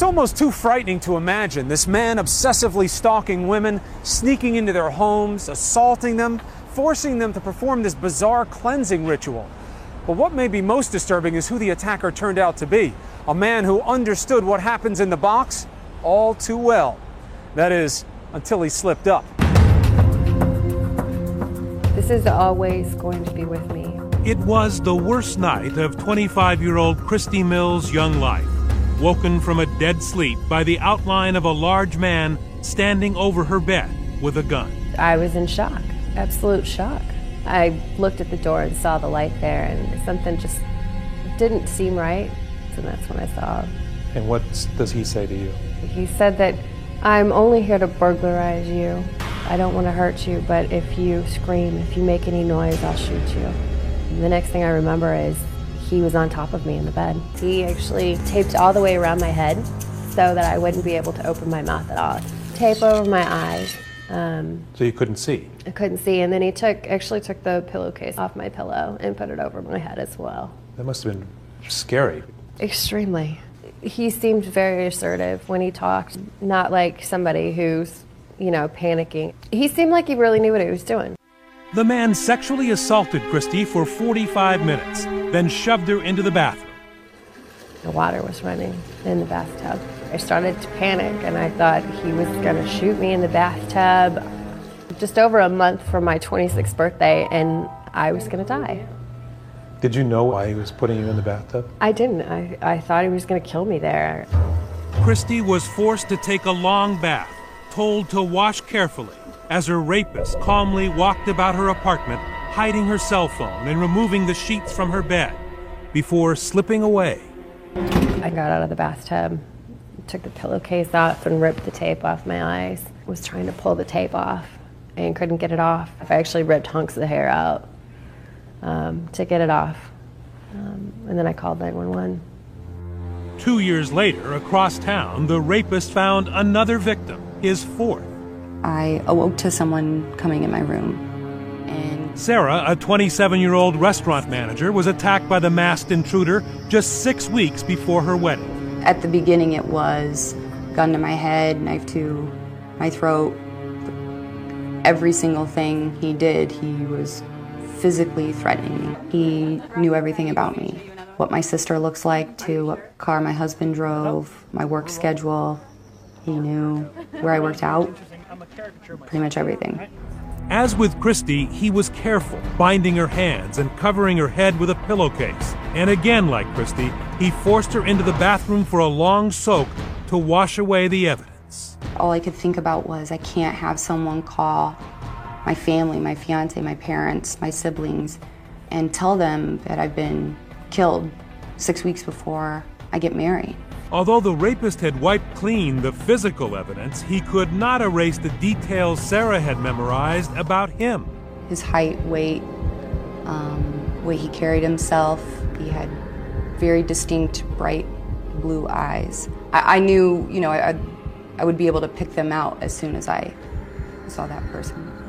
It's almost too frightening to imagine this man obsessively stalking women, sneaking into their homes, assaulting them, forcing them to perform this bizarre cleansing ritual. But what may be most disturbing is who the attacker turned out to be a man who understood what happens in the box all too well. That is, until he slipped up. This is always going to be with me. It was the worst night of 25 year old Christy Mills' young life, woken from a dead sleep by the outline of a large man standing over her bed with a gun. I was in shock, absolute shock. I looked at the door and saw the light there, and something just didn't seem right. And that's when I saw. And what does he say to you? He said that I'm only here to burglarize you. I don't want to hurt you, but if you scream, if you make any noise, I'll shoot you. And the next thing I remember is he was on top of me in the bed. He actually taped all the way around my head so that I wouldn't be able to open my mouth at all. Tape over my eyes. Um, So you couldn't see? I couldn't see, and then he took actually took the pillowcase off my pillow and put it over my head as well. That must have been scary. Extremely. He seemed very assertive when he talked, not like somebody who's, you know, panicking. He seemed like he really knew what he was doing. The man sexually assaulted Christy for 45 minutes, then shoved her into the bathroom. The water was running in the bathtub. I started to panic and I thought he was going to shoot me in the bathtub. Just over a month from my 26th birthday, and I was going to die. Did you know why he was putting you in the bathtub? I didn't. I, I thought he was going to kill me there. Christy was forced to take a long bath, told to wash carefully, as her rapist calmly walked about her apartment, hiding her cell phone and removing the sheets from her bed before slipping away. I got out of the bathtub, took the pillowcase off, and ripped the tape off my eyes. Was trying to pull the tape off and couldn't get it off. I actually ripped hunks of the hair out um, to get it off. Um, and then I called 911. Two years later, across town, the rapist found another victim, his fourth. I awoke to someone coming in my room. And Sarah, a 27 year old restaurant manager, was attacked by the masked intruder just six weeks before her wedding. at the beginning, it was gun to my head, knife to my throat. Every single thing he did, he was physically threatening me. He knew everything about me what my sister looks like, to what car my husband drove, my work schedule. He knew where I worked out, pretty much everything. As with Christy, he was careful, binding her hands and covering her head with a pillowcase. And again, like Christy, he forced her into the bathroom for a long soak to wash away the evidence. All I could think about was I can't have someone call my family, my fiance, my parents, my siblings, and tell them that I've been killed six weeks before I get married. Although the rapist had wiped clean the physical evidence, he could not erase the details Sarah had memorized about him. His height, weight, um, way he carried himself. He had very distinct, bright blue eyes. I, I knew, you know, I, I would be able to pick them out as soon as I saw that person.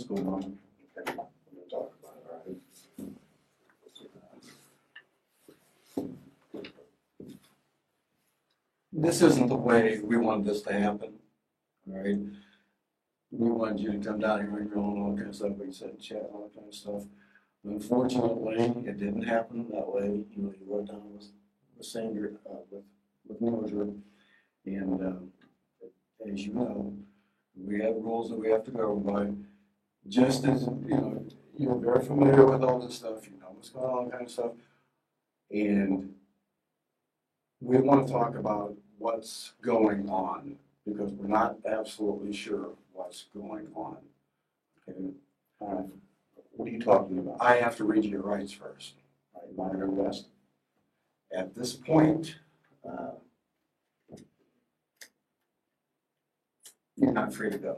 What's going on? this isn't the way we wanted this to happen, all right? We wanted you to come down here on your own, all kind of stuff, we said, chat, and all that kind of stuff. Unfortunately, it didn't happen that way, you know, you wrote down with, with Sandra, uh, with, with Mildred. And, um, as you know, we have rules that we have to go by. Just as, you know, you're very familiar with all this stuff, you know what's going on, kind of stuff. And we want to talk about what's going on, because we're not absolutely sure what's going on. Okay, right. What are you talking about? I have to read you your rights first. Right, minor arrest? At this point, uh, you're not free to go.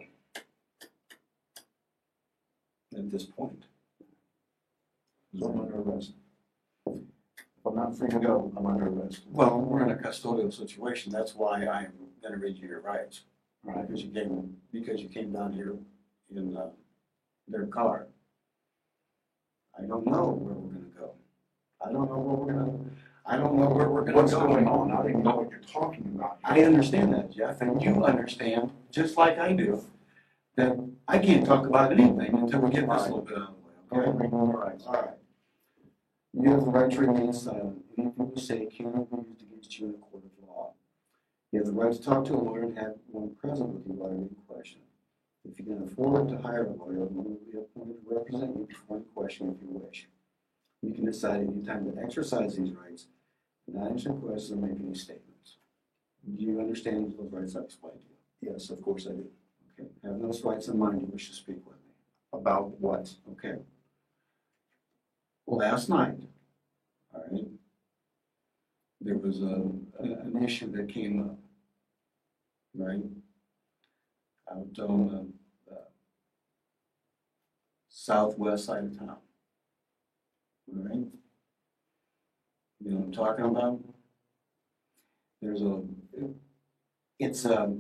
This point. So I'm under arrest. If I'm not free to go, I'm under arrest. Well, we're in a custodial situation, that's why I'm gonna read you your rights. All right, Because you came, because you came down here in, uh, their car. I don't know where we're gonna go. I don't know where we're gonna, I don't know where we're gonna go. what's going on? I don't even know what you're talking about. I understand that, Jeff, and you understand, just like I do, that I can't talk about anything until we get this a little bit out of the way, okay? All right. All right. You have the right to remain silent. Anything you say cannot be used against you in a court of law. You have the right to talk to a lawyer and have one present with you while you question. If you can afford to hire a lawyer, one will be appointed to represent you before any question if you wish. You can decide at any time to exercise these rights, not answer questions or make any statements. Do you understand those rights I explained to you? Yes, of course I do. Okay, have those rights in mind, you wish to speak with me. About what? Okay. Well, last night, all right, there was a, an issue that came up, right? Out on the, uh, southwest side of town. All right? You know what I'm talking about? There's a, it's a,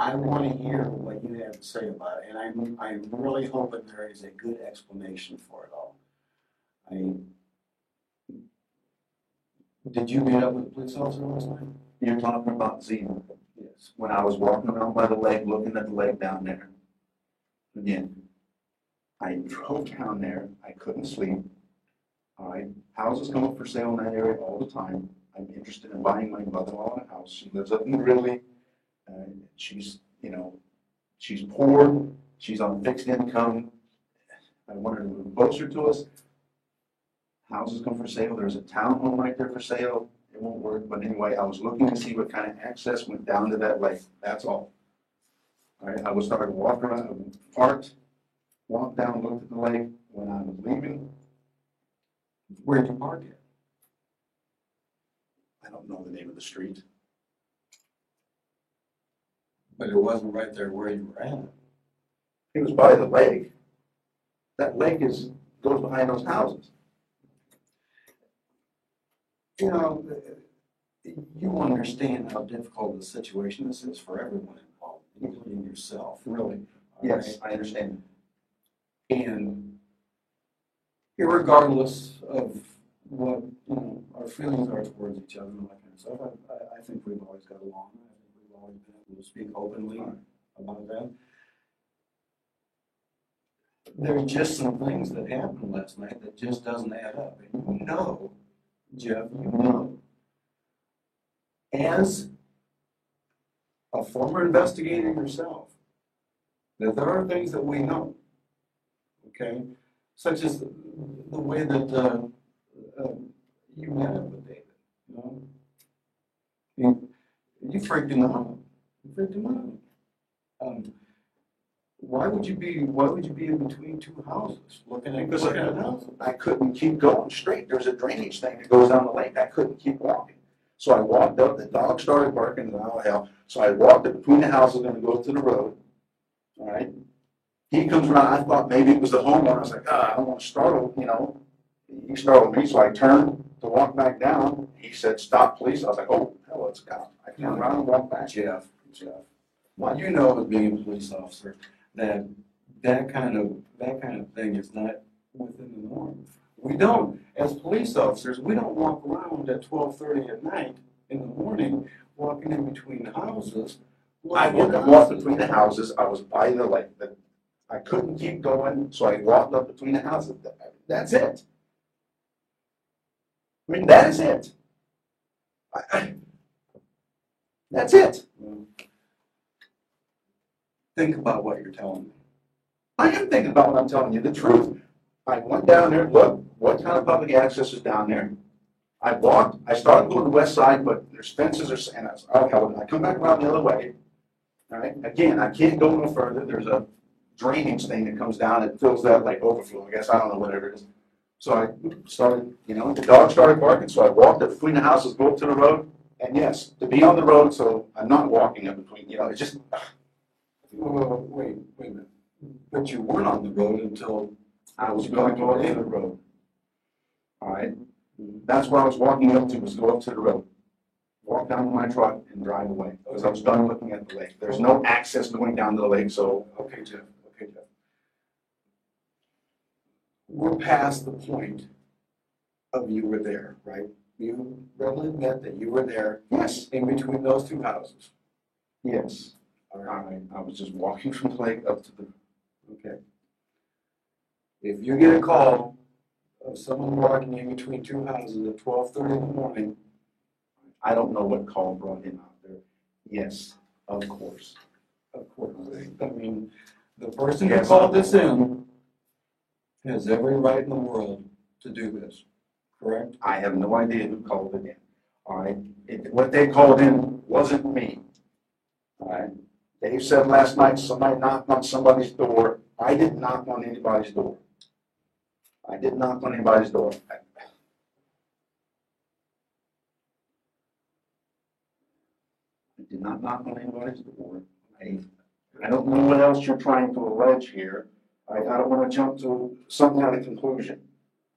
I want to hear what you have to say about it, and I'm, I'm really hoping there is a good explanation for it all. I, did you meet up with the police officer last night? You're talking about Zena. Yes. When I was walking around by the lake, looking at the lake down there. Again, I drove down there, I couldn't sleep. All right, houses come up for sale in that area all the time. I'm interested in buying my mother-in-law a house. She lives up in Ridley. Uh, she's, you know, she's poor, she's on fixed income. I want her to move closer to us. Houses come for sale, there's a townhome right there for sale. It won't work, but anyway, I was looking to see what kind of access went down to that lake, that's all. All right, I was starting to walk around, I parked, walked down, looked at the lake. When I was leaving, Where'd you park it? I don't know the name of the street. But it wasn't right there where you were at. It was by the lake. That lake is, goes behind those houses. You know, you understand how difficult the situation this is for everyone involved, including yourself, really. Yes, right? I understand. And regardless of what, you know, our feelings are towards each other and all that kind of stuff, I, I, I think we've always got along. Been to speak openly about that. There are just some things that happened last night that just doesn't add up. And you know, Jeff, you know, as a former investigator yourself, that there are things that we know, okay? Such as the the way that uh, uh, you met up with David, you know? You, freaked him out. You freaked him out. Um, why would you be, why would you be in between two houses, looking at, Because looking at houses? I couldn't keep going straight. There's a drainage thing that goes down the lake. I couldn't keep walking. So I walked up, the dog started barking, and oh hell. So I walked up between the houses, gonna go to the road. All right? He comes around, I thought maybe it was the homeowner. I was like, ah, I don't want to startle, you know. He startled me, so I turned to walk back down. He said, stop, please. I was like, oh, hell, it's a cop. I turned around and walked back. Jeff, Jeff, well, you know, as being a police officer, that that kind of, that kind of thing is not within the norm. We don't, as police officers, we don't walk around at twelve thirty at night in the morning walking in between houses. I wouldn't walk between the houses, I was by the lake, the, I couldn't keep going, so I walked up between the houses, that's it. I mean, that is it. I, I, that's it. Think about what you're telling me. I am thinking about what I'm telling you, the truth. I went down there, looked, what kind of public access is down there? I walked, I started going to the west side, but there's fences or, and I, was, oh, well, I come back around the other way. All right, again, I can't go no further, there's a drainage thing that comes down, it fills that like overflow, I guess, I don't know whatever it is. So I started, you know, the dog started barking, so I walked up between the houses, go up to the road, and yes, to be on the road, so I'm not walking up between, you know, it's just, Well, wait, wait a minute. But you weren't on the road until I was going to go the road. All right, that's where I was walking up to, was go up to the road. Walk down to my truck and drive away, because I was done looking at the lake. There's no access going down to the lake, so, Okay, Jeff, okay, Jeff. We're past the point of you were there, right? You readily admit that you were there yes, in between those two houses. yes. All right, I was just walking from the lake up to the, Okay. If you get a call of someone walking in between two houses at twelve thirty in the morning, I don't know what call brought him out there. Yes, of course. of course, I mean, the person who Yes. called this in has every right in the world to do this, correct? I have no idea who called it in. All right, it, what they called in wasn't me. All right, Dave said last night somebody knocked on somebody's door. I didn't knock on anybody's door. I didn't knock on anybody's door. I did not knock on anybody's door. I, I don't know what else you're trying to allege here. I, I don't want to jump to some kind of conclusion.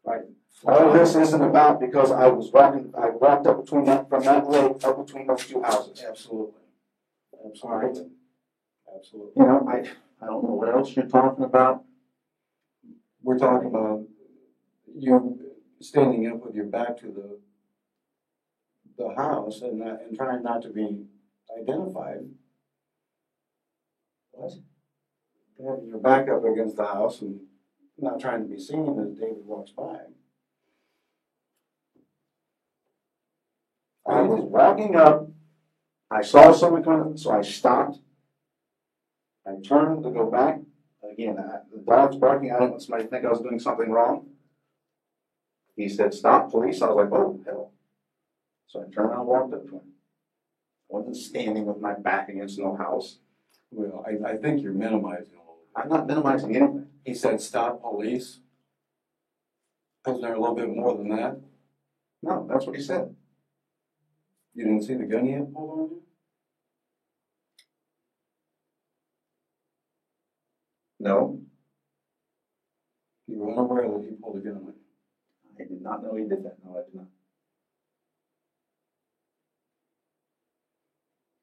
Right? Uh, All this isn't about because I was walking, I walked up between that, from that lake, up between those two houses. Absolutely. Absolutely. Absolutely. You know, I, I don't know what else you're talking about. We're talking about you standing up with your back to the the house and not, and trying not to be identified. What? Your back up against the house and not trying to be seen as David walks by. I was walking up, I saw someone coming, so I stopped. I turned to go back, again, I- the dog's barking, I don't want somebody to think I was doing something wrong. He said, stop, police, I was like, oh, hell. So I turned around and walked up to him. I Wasn't standing with my back against no house. Well, I, I think you're minimizing. I'm not minimizing anything. He said, stop police. Wasn't there a little bit more than that? No, that's what he said. You didn't see the gun he had pulled on you? No, You were unaware that he pulled a gun on you? I did not know he did that, no, I did not.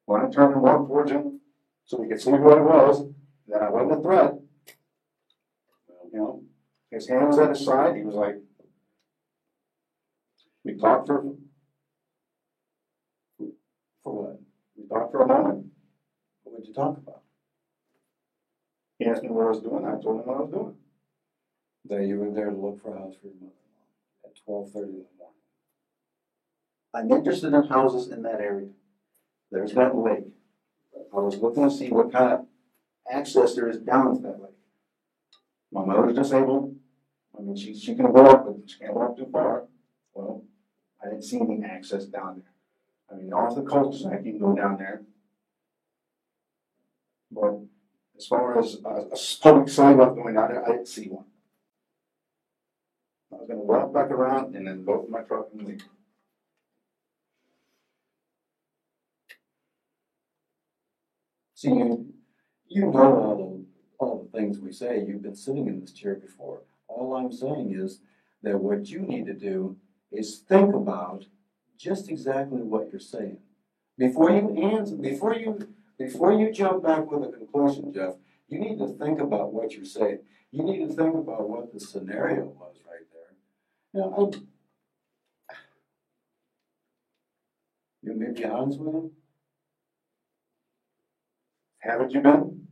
When I turned and walked towards him, so he could see who it was, that I wasn't a threat. You know, his hand was at his side, he was like, we talked for, For what? we talked for a moment. What did you talk about? He asked me what I was doing, I told him what I was doing. That you were there to look for a house for your mother-in-law at twelve thirty in the morning. I'm interested in houses in that area. There's that lake. I was looking to see what kind of access there is down to that lake. My mother's disabled. I mean, she, she can walk, but she can't walk too far. Well, I didn't see any access down there. I mean, off the cul-de-sac, you can go down there. But as far as a, a public sidewalk going down there, I didn't see one. I was gonna walk back around and then go to my truck and leave. See, you, you mm-hmm. know all the, all the things we say, you've been sitting in this chair before. All I'm saying is that what you need to do is think about just exactly what you're saying. Before you answer, before you, before you jump back with a conclusion, Jeff, you need to think about what you're saying. You need to think about what the scenario was right there. You know, I'm, you may be honest with him, Haven't you been?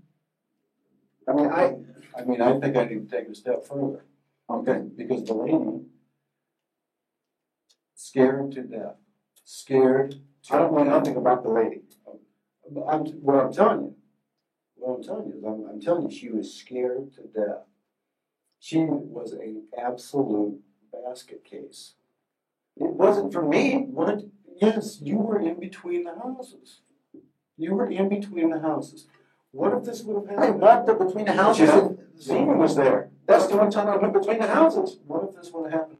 I mean, I, I mean, I think I need to take it a step further. Okay, because the lady scared to death, scared. To I don't know nothing about the lady. But I'm, what I'm telling you, what I'm telling you is, I'm, I'm telling you, she was scared to death. She was an absolute basket case. It wasn't for me. What? Yes, you were in between the houses. You were in between the houses. What if this would have I happened? walked up between the houses and Zena was there. That's the only time I went between the houses. What if this would have happened?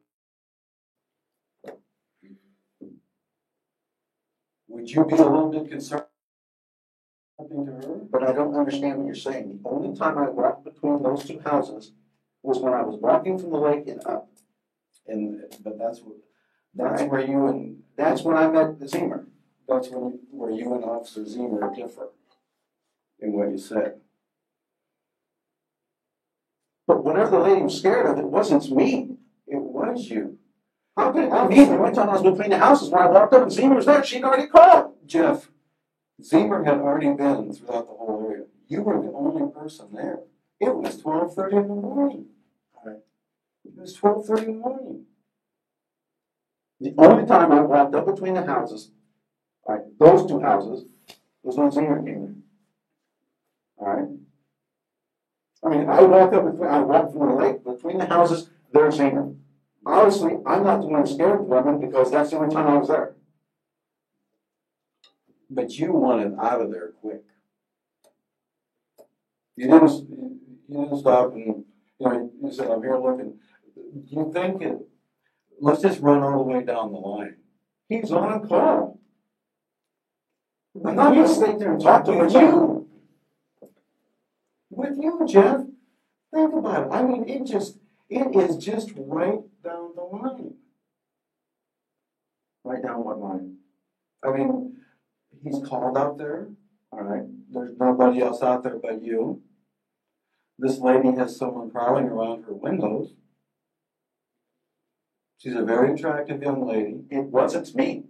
Would you be a little bit concerned? Something to her? But I don't understand what you're saying. The only time I walked between those two houses was when I was walking from the lake and up. And, but that's what, that's where you and, That's when I met the Zemer. That's when, where you and Officer Zemer differ in what you said. But whenever the lady was scared of it, wasn't me. It was you. How could it not be? The only time I was between the houses when I walked up and Zemer was there, she'd already called. Jeff, Zemer had already been throughout the whole area. You were the only person there. It was twelve thirty in the morning. It was twelve thirty in the morning. The only time I walked up between the houses, all right, those two houses, when Zemer came in. All right? I mean, I walked up, between, I walked from the lake, between the houses, there's Zemer. Honestly, I'm not the one scared of women because that's the only time I was there. But you wanted out of there quick. You didn't, you didn't stop and, you know, you said, I'm here looking. You think it, let's just run all the way down the line. He's on a call. I'm not gonna sit there and talk to. With you. With you, Jeff. Think about it. I mean, it just, it is just right down the line. Right down what line? I mean, he's called out there, all right? There's nobody else out there but you. This lady has someone prowling around her windows. She's a very attractive young lady. It wasn't me.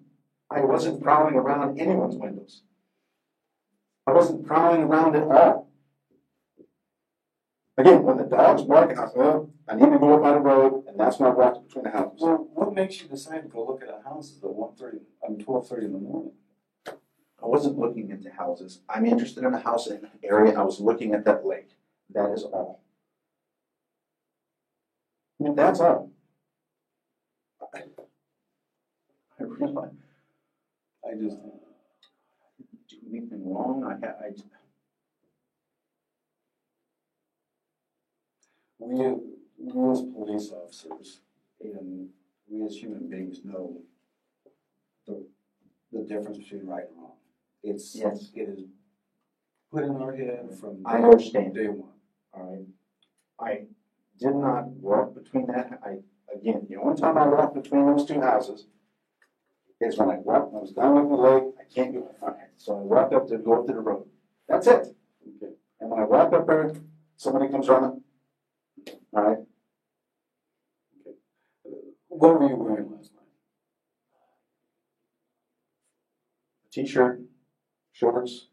I wasn't prowling around anyone's windows. I wasn't prowling around at all. Again, when the dog's barking, I said, oh, I need to go up on the road, and that's when I walked between the houses. Well, what makes you decide to go look at a house at one thirty, I mean, twelve thirty in the morning? I wasn't looking into houses. I'm interested in a house in an area. I was looking at that lake. That is all. I mean, that's all. I, I realize I just, I didn't do anything wrong. I had, I, we, we as police officers and we as human beings know the, the difference between right and wrong. It's, Yes. it is put in our head from I understand. day one. all right. I did not walk between that, I, again, the only time I walked between those two houses is when I walked, I was down at the lake, I can't go, all right, so I walked up to go up to the road. That's it. Okay. And when I walk up there, somebody comes running. All right, What were you wearing last night? t-shirt, shorts,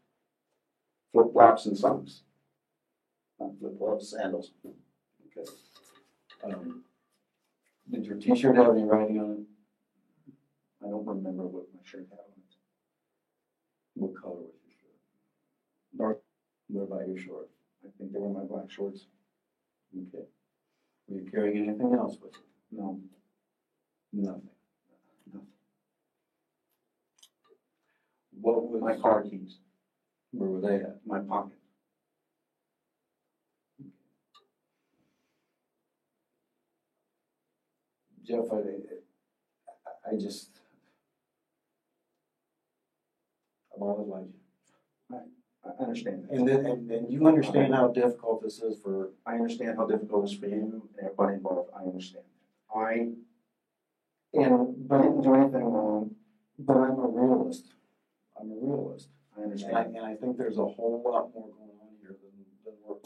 flip flops and socks. Not flip flops, sandals. Okay. Um, Did your t-shirt have any writing on it? I don't remember what my shirt had on it. What color was your shirt? Dark. What about your shorts? I think they were my black shorts. Okay. Were you carrying anything else with you? No, Nothing. Nothing. What was? my car keys, Where were they at? my pocket. Jeff, I, I- I just, I've always liked you. I understand that. And then, and, and you understand how difficult this is for, I understand how difficult it is for you and everybody involved. I understand. I, and, but I didn't do anything wrong. but I'm a realist. I'm a realist. I And I, understand. and I think there's a whole lot more going on here than, than we're.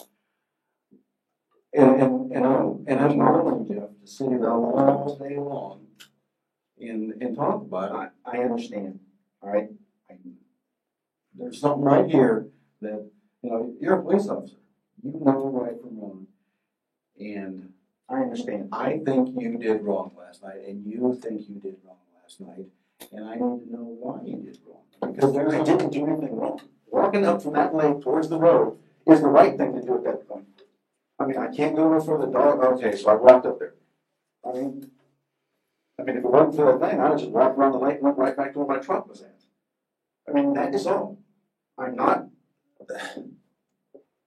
And, and, and I'm, and I'm willing, Jeff, to sit here all day long and, and talk about it. I, I understand, all right? I, There's something right here that You know, you're a police officer. You know right from wrong. And I understand. I think you did wrong last night, and you think you did wrong last night, and I need to know why you did wrong. Because there, I didn't do anything wrong. Walking up from that lake towards the road is the right thing to do at that point. I mean, I can't go no the dog, okay, so I walked up there. I mean, I mean, if it wasn't for that thing, I would just walk around the lake and went right back to where my truck was at. I mean, that is all. I'm not,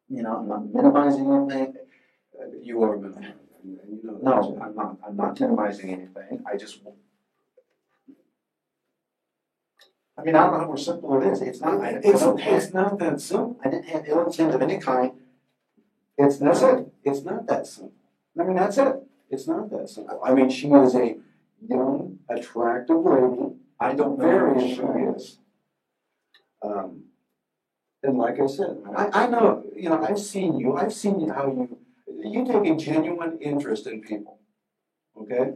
you know, I'm not minimizing anything. You are, man. and you know. No, I'm not, I'm not minimizing anything, I just. I mean, I don't know how simple it is, it's not, I, It's, don't it's not that simple. I didn't have ill intent of any kind. It's, that's it, It's not that simple. I mean, that's it. It's not that simple. I mean, she is a young, attractive lady. I don't know Very who she is. Um, and like I said, I, I know, you know, I've seen you, I've seen how you, you take a genuine interest in people, okay?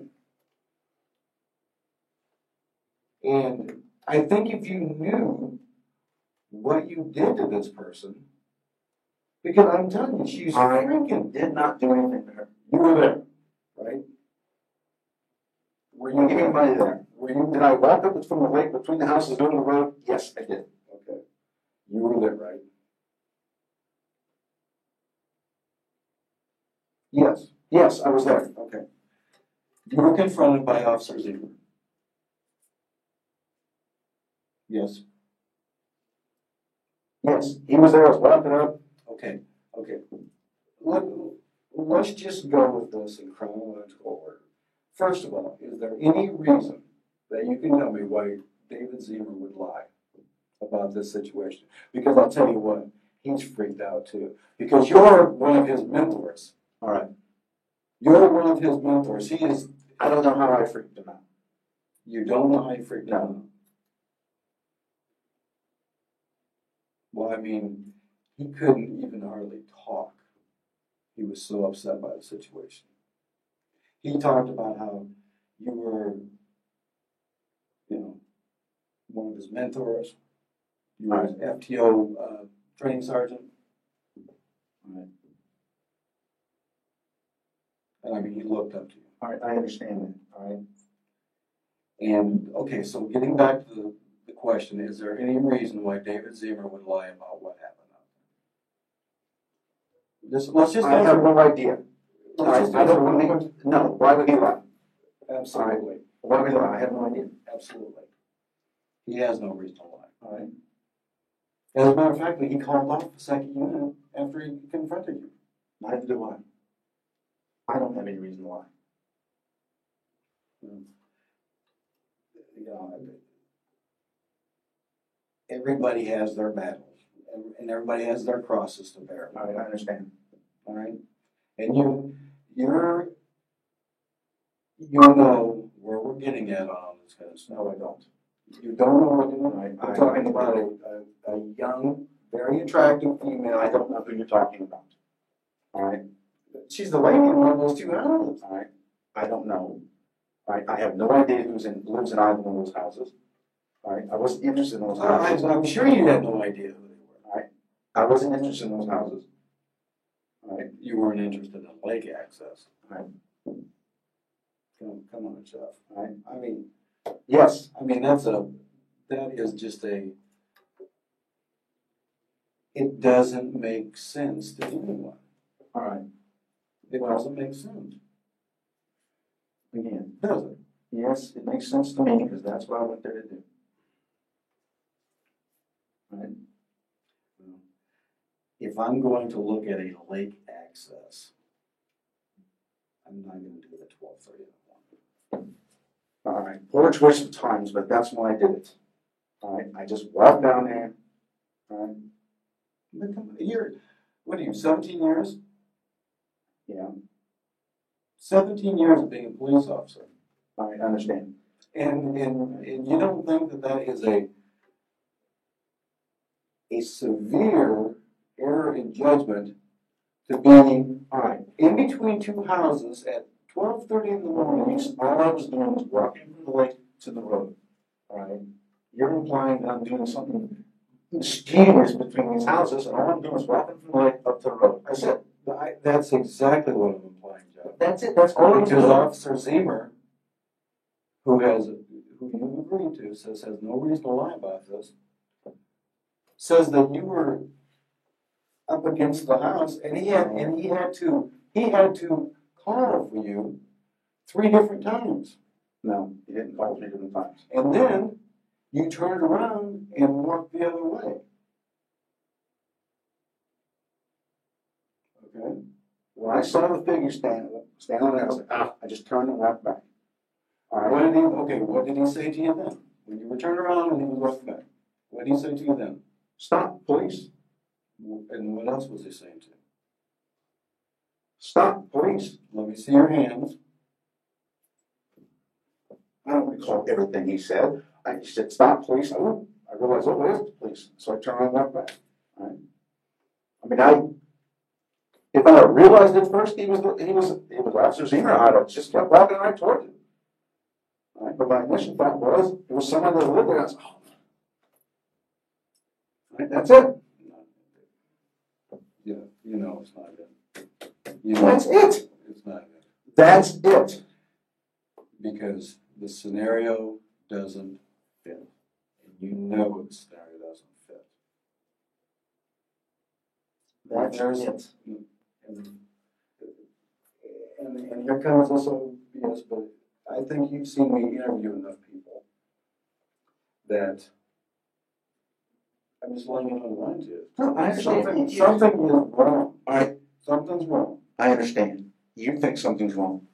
And I think if you knew what you did to this person, because I'm telling you, she's I freaking, did not do anything to her. you were there, right? Were you anybody there? Were you, did I walk up from the lake between the houses to the road? Yes, I did. You were there, right? Yes, yes, I was there. Okay. You were confronted by Officer Zemer. Yes. Yes, he was there, I was walking up. Uh, okay, okay. Let, let's just go with this in chronological order. First of all, is there any reason that you can tell me why David Zemer would lie about this situation? Because I'll tell you what, he's freaked out too. Because you're one of his mentors. All right. You're one of his mentors. He is, I don't know how I freaked him out. you don't know how he freaked out. No. Well, I mean, he couldn't even hardly talk. He was so upset by the situation. He talked about how you were, you know, one of his mentors. You were his FTO uh, training sergeant. Right. And I mean, he looked up to you. All right, I understand that, all right? And, okay, so getting back to the, the question, is there any reason why David Zimmer would lie about what happened out there? Just, let's just I have no idea. Right, I don't believe, no, why would he lie? Absolutely, Why would he lie? I have no idea. absolutely. He has no reason to lie. All right? As a matter of fact, he called off the second unit after he confronted you. Neither do I. I don't have any reason why. Hmm. know, everybody has their battles, and- everybody has their crosses to bear. All right, I understand. All right, and you, you're, you know where we're getting at on this kind of stuff. No, I don't. You don't know what you're doing. I- I'm talking about a, a, a young, very attractive female. I don't know who you're talking about. All right? She's the lady in one of those two houses. All right? I don't know. All right, I have no idea who's in, lives in either one of those houses. All right, I wasn't interested in those I, houses. I'm sure you had no idea who they were. I wasn't interested in those houses. All right? You weren't interested in lake access. Right. Come, come on, Jeff. Right. I mean, Yes, I mean, that's a, that is just a, it doesn't make sense to anyone. all right. It doesn't make sense, Again, does it? yes, it makes sense to me because that's what I went there to do. All right? If I'm going to look at a lake access, I'm not gonna do the twelve thirty one. All right, poor choice of times, but that's why I did it. All right, I just walked down there. All right, You're, what are you, seventeen years? yeah, Seventeen years of being a police officer. I understand. And, and, and you don't think that that is a, a severe error in judgment to be, all right, in between two houses at twelve thirty in the morning, All I was doing was walking from the lake to the road. All right, you're implying that I'm doing something mysterious between these houses, and all I'm doing is walking from the lake up to the road. I said, I, that's exactly what I'm implying, Jeff. that's it, that's all I'm Because doing. Officer Zemer, who has, who you agreed to, says has no reason to lie about this, says that you were up against the house, and he had, and he had to, he had to call for you three different times. No, he didn't call three different times. And then you turned around and walked the other way. Okay? When I saw the figure stand, standing there, I was like, ah, I just turned and walked back. All What did he, okay, what did he say to you then? When you were turned around and he was walking back? What did he say to you then? stop, please, And what else was he saying to you? Stop, please. Let me see your hands. I don't recall everything he said. I said, stop, please. I I realized, oh, it is the police. So I turned around and back. Right. I mean, I, if I realized at first he was, he was, he was Officer Zemer, I'd have just kept walking right towards him. Right, but my initial thought was, it was someone that lived there. Was, oh. Right, that's it. Yeah, you know it's not it. You That's it. It's not it. That's it. Because the scenario doesn't fit. And you know the scenario doesn't fit. That's There's- it. And, and, and here comes also BS, but I think you've seen me interview enough people that I'm just laying it on the line to. No, I. Something, something is wrong. Right, Something's wrong. I understand. You think something's wrong.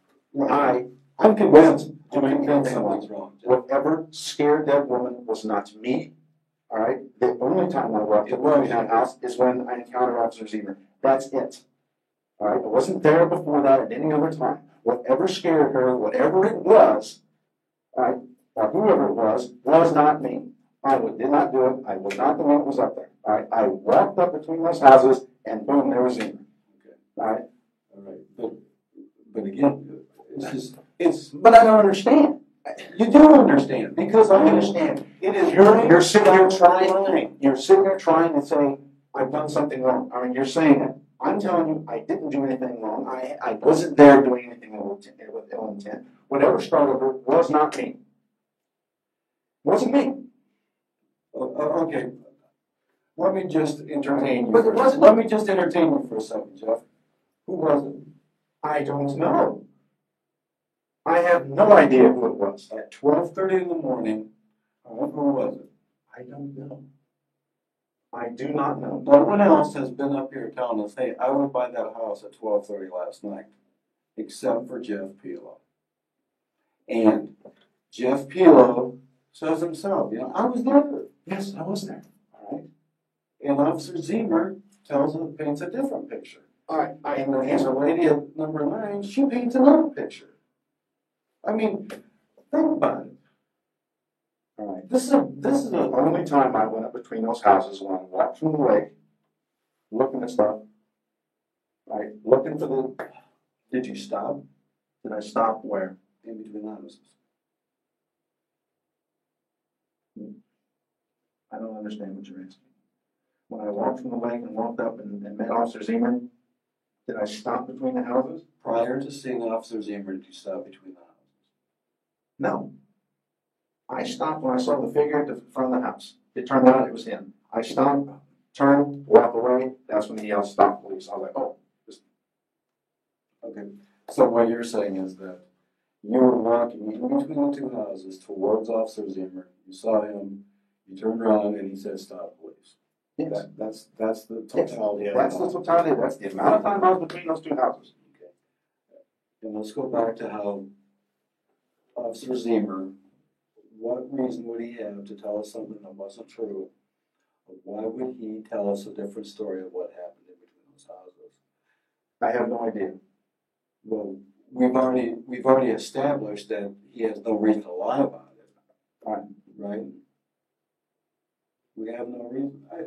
I, I'm convinced. I'm convinced something's wrong. Whatever scared that woman was not me. All right. The only time I walked It in was. that house is when I encountered Officer Zemer. That's it. All right. I wasn't there before that at any other time. Whatever scared her, whatever it was, all right, or whoever it was, was not me. I would- did not do it. I was not the one that was up there. All right. I walked up between those houses, and boom, there was. Okay. All right. All right. But, but again, it's just, it's, But I don't understand. you do understand, because I understand. It is. You're, you're sitting here trying, you're sitting here trying to say, I've done something wrong. I mean, you're saying it. I'm telling you, I didn't do anything wrong. I, I wasn't there doing anything with intent- with ill intent. Whatever started her was not me. Wasn't me. Okay. Let me just entertain you. But it wasn't- Let me just entertain you for a second, Jeff. Who was it? I don't know. I have no idea who it was. At twelve thirty in the morning, who was it? I don't know. I do not know. No one else has been up here telling us, hey, I was by that house at twelve thirty last night, except for Jeff Pelo. And Jeff Pelo says himself, you know, I was there. Yes, I was there. All right. And Officer Zemer tells us, paints a different picture. I the, and the lady at number nine, she paints another picture. I mean, think about it. All right. This is a, this is The only time I went up between those houses when I walked from the lake, looking at stuff, right, looking for the, did you stop did I stop where? in between houses? I don't understand what you're asking. When I walked from the lake and walked up and, and met Officer Zemer, did I stop between the houses? Prior to seeing Officer Zemer, did you stop between the houses? No. I stopped when I saw the figure at the front of the house. It turned out it was him. I stopped, turned, walked away, that's when he yelled, stop police. I was like, oh, Okay, so what you're saying is that you were walking in between the two houses towards Officer Zemer, you saw him, you turned around and he said, stop, please. Yes. That, that's, that's the Yes, totality of. That's the totality, that's the amount of time I was between those two houses. And let's go back to how Officer Zemer, what reason would he have to tell us something that wasn't true? Why would he tell us a different story of what happened in between those houses? I have no idea. Well, we've already, we've already established that he has no reason to lie about it. Right. Right? We have no reason, I.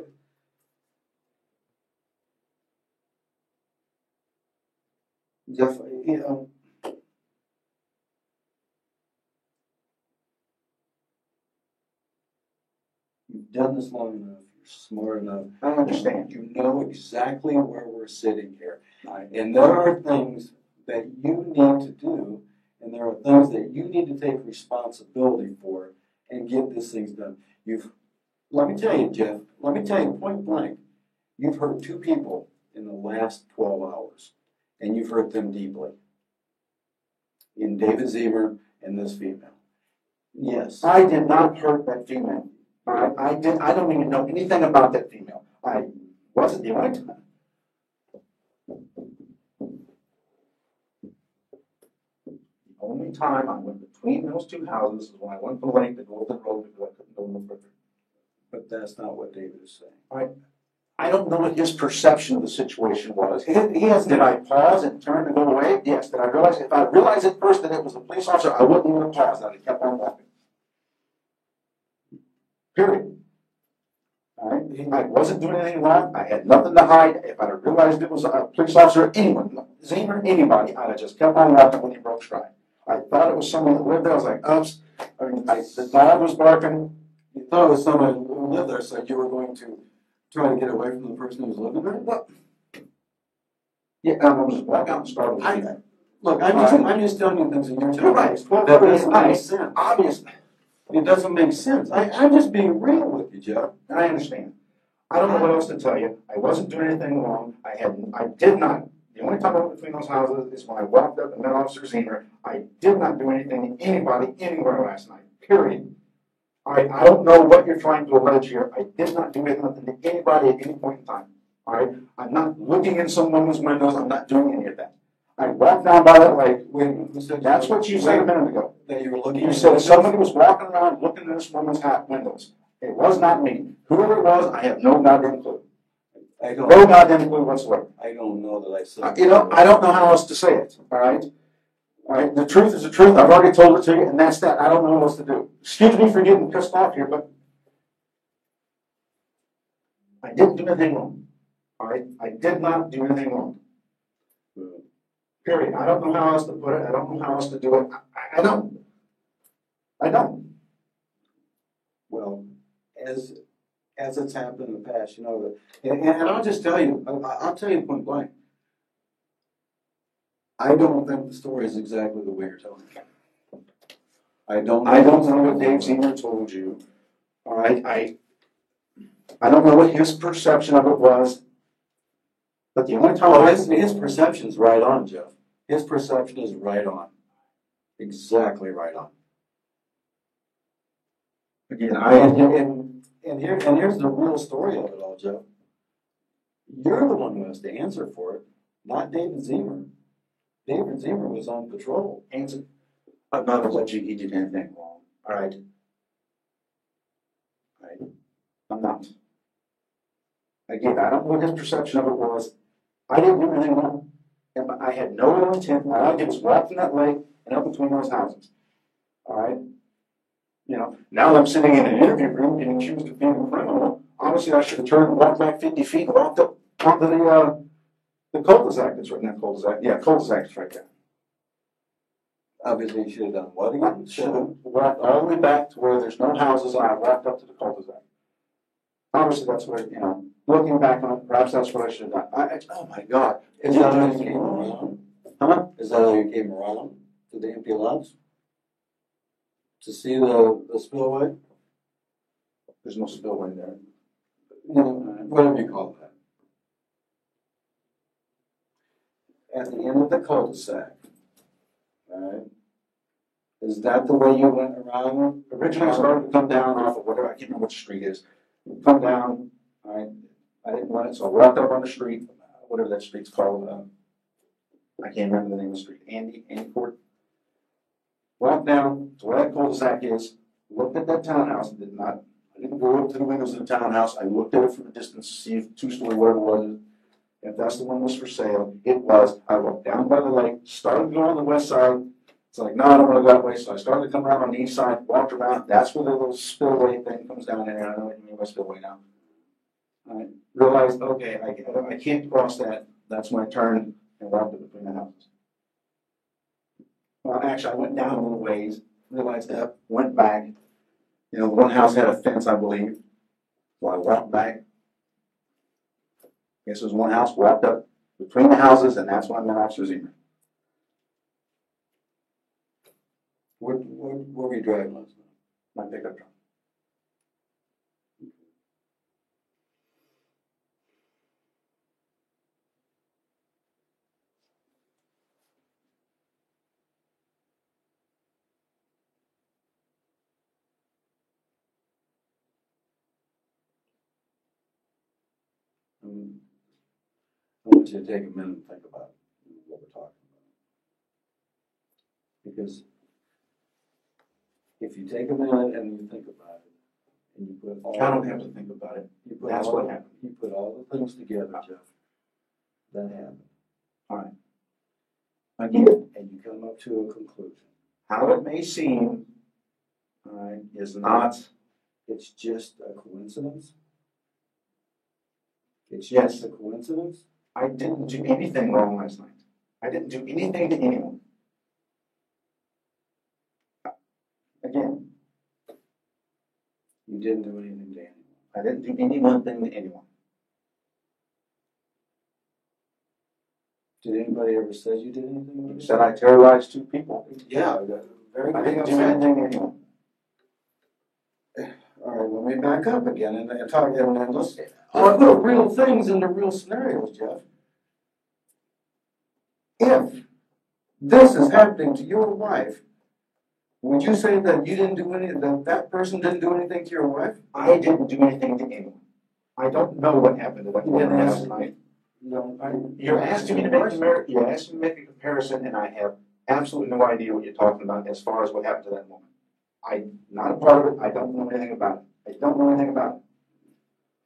Jeff, you um, know. You've done this long enough, you're smart enough. I understand. You know exactly where we're sitting here. And there are things that you need to do, and there are things that you need to take responsibility for and get these things done. You've, let me tell you, Jeff, let me tell you point blank, you've hurt two people in the last 12 hours, and you've hurt them deeply. In David Zemer and this female. Yes. I did not hurt that female. Right, I did, I don't even know anything about that female. I wasn't the only time. The only time I went between those two houses is when I went to Lake to go the road because I couldn't go no further. But that's not what David is saying. I don't know what his perception of the situation was. He, he has, did I pause and turn to go away? Yes. Did I realize, if I realized at first that it was a police officer, I wouldn't even have paused. I'd have kept on walking. Period. All right? I wasn't doing anything wrong. I had nothing to hide. If I'd have realized it was a police officer, anyone, Zemer, anybody, I'd have just kept on walking when he broke stride. I thought it was someone that lived there. I was like, oops. I mean, I, the dog was barking. You thought it was someone who lived there, so you were going to try to get away from the person who was living there? What? Yeah, I was just walking out and started. I, look, I'm just, I'm just telling you things in your terms. You're right. Well, That doesn't make sense. Obviously, It doesn't make sense. I, I'm just being real with you, Jeff. I understand. I don't know what else to tell you. I wasn't doing anything wrong. I had, I did not. The only time I went between those houses is when I walked up and met Officer Zemer. I did not do anything to anybody anywhere last night, period. All right, I don't know what you're trying to allege here. I did not do anything to anybody at any point in time. All right, I'm not looking in some woman's windows. I'm not doing any of that. I walked down by that lake. Said That's what you said a minute ago. That you were looking. You said somebody was walking around looking in this woman's hat windows. It was not me. Whoever it was, I have no goddamn clue. I don't, No goddamn clue whatsoever. I don't know that I Uh, said. You know, I don't know how else to say it, all right? All right, the truth is the truth. I've already told it to you, and that's that. I don't know what else to do. Excuse me for getting pissed off here, but I didn't do anything wrong. All right, I did not do anything wrong. Period. I don't know how else to put it. I don't know how else to do it. I, I don't. I don't. Well, as, as it's happened in the past, you know, and, and I'll just tell you, I'll tell you point blank. I don't think the story is exactly the way you're telling it. I don't. I don't know what Dave Zemer told you. All right, I, I don't know what his perception of it was. But the only time Oh, his, his perception's right on, Jeff. His perception is right on. Exactly right on. again, I, and, and, and here, and here's the real story of it all, Jeff. You're the one who has to answer for it, not David Zemer. David Zemer was on patrol. answer, I'm not alleging he did anything wrong, all right? All right, I'm not. Again, I don't know what his perception of it was. I didn't do anything wrong. And I had no intent. I did was in that lake and up between those houses. All right? You know, now I'm sitting in an interview room getting accused of being a criminal, obviously I should have turned and walked back fifty feet and walked up onto the, uh, the cul-de-sac that's right, not cul-de-sac, yeah, cul-de-sac is right there. Obviously, you should have done what again? should have walked all the way back to where there's no houses, and I walked up to the cul-de-sac. Obviously, that's what, you know, looking back on it, perhaps that's what I should have done. I, I- oh my God. Is that how you came around? Huh? Is that how you came around to the empty lots? To see the, the spillway? There's no spillway there. Know, whatever you call that. At the end of the cul-de-sac, alright? Is that the way you went around? Originally, I started to come down off of whatever, I can't remember which street is. Come down, right, I didn't want it, so I walked up on the street, whatever that street's called, uh, I can't remember the name of the street, Andy, Andy Court. Walked down to where that cul-de-sac is, looked at that townhouse, did not, I didn't go up to the windows of the townhouse, I looked at it from a distance, to see if two-story, whatever it was. If that's the one that was for sale, it was, I walked down by the lake, started to go on the west side, it's like, no, I don't wanna go that way, so I started to come around on the east side, walked around, that's where the little spillway thing comes down there, I don't know what you mean by spillway now. I realized, okay, I, I can't cross that, that's I turned and walked in between the houses. Well, actually, I went down a little ways, realized that, went back, you know, one house had a fence, I believe. So I walked back. There was one house, wrapped up between the houses, and that's when I met Officer Zemer. What, what, what were you driving last night? My pickup truck. Um, I want you to take a minute and think about what we're talking about. Because if you take a minute and you think about it, and you put all. I don't have to think about it. You put That's all- what happened. You put all the things together, Jeff. That happened. All right. Again, And you come up to a conclusion. how it may seem, all right, is not, It's just a coincidence? It's Yes. just a coincidence? I didn't do anything wrong last night. I didn't do anything to anyone. Again, You didn't do anything to anyone. I didn't do any one thing to anyone. Did anybody ever say you did anything? it? Said I terrorized two people. Yeah, very I didn't do anything to anyone. All right, let me back up again and, and talk, and, and let's, let's put real things into real scenarios, Jeff. If this is happening to your wife, would you say that you didn't do any, that that person didn't do anything to your wife? I didn't do anything to anyone. I don't know what happened to You didn't last ask night. No, I. You're asking me to make a you're asking me to make a comparison, and I have absolutely no idea what you're talking about as far as what happened to that woman. I'm not a part of it, I don't know anything about it, I don't know anything about it.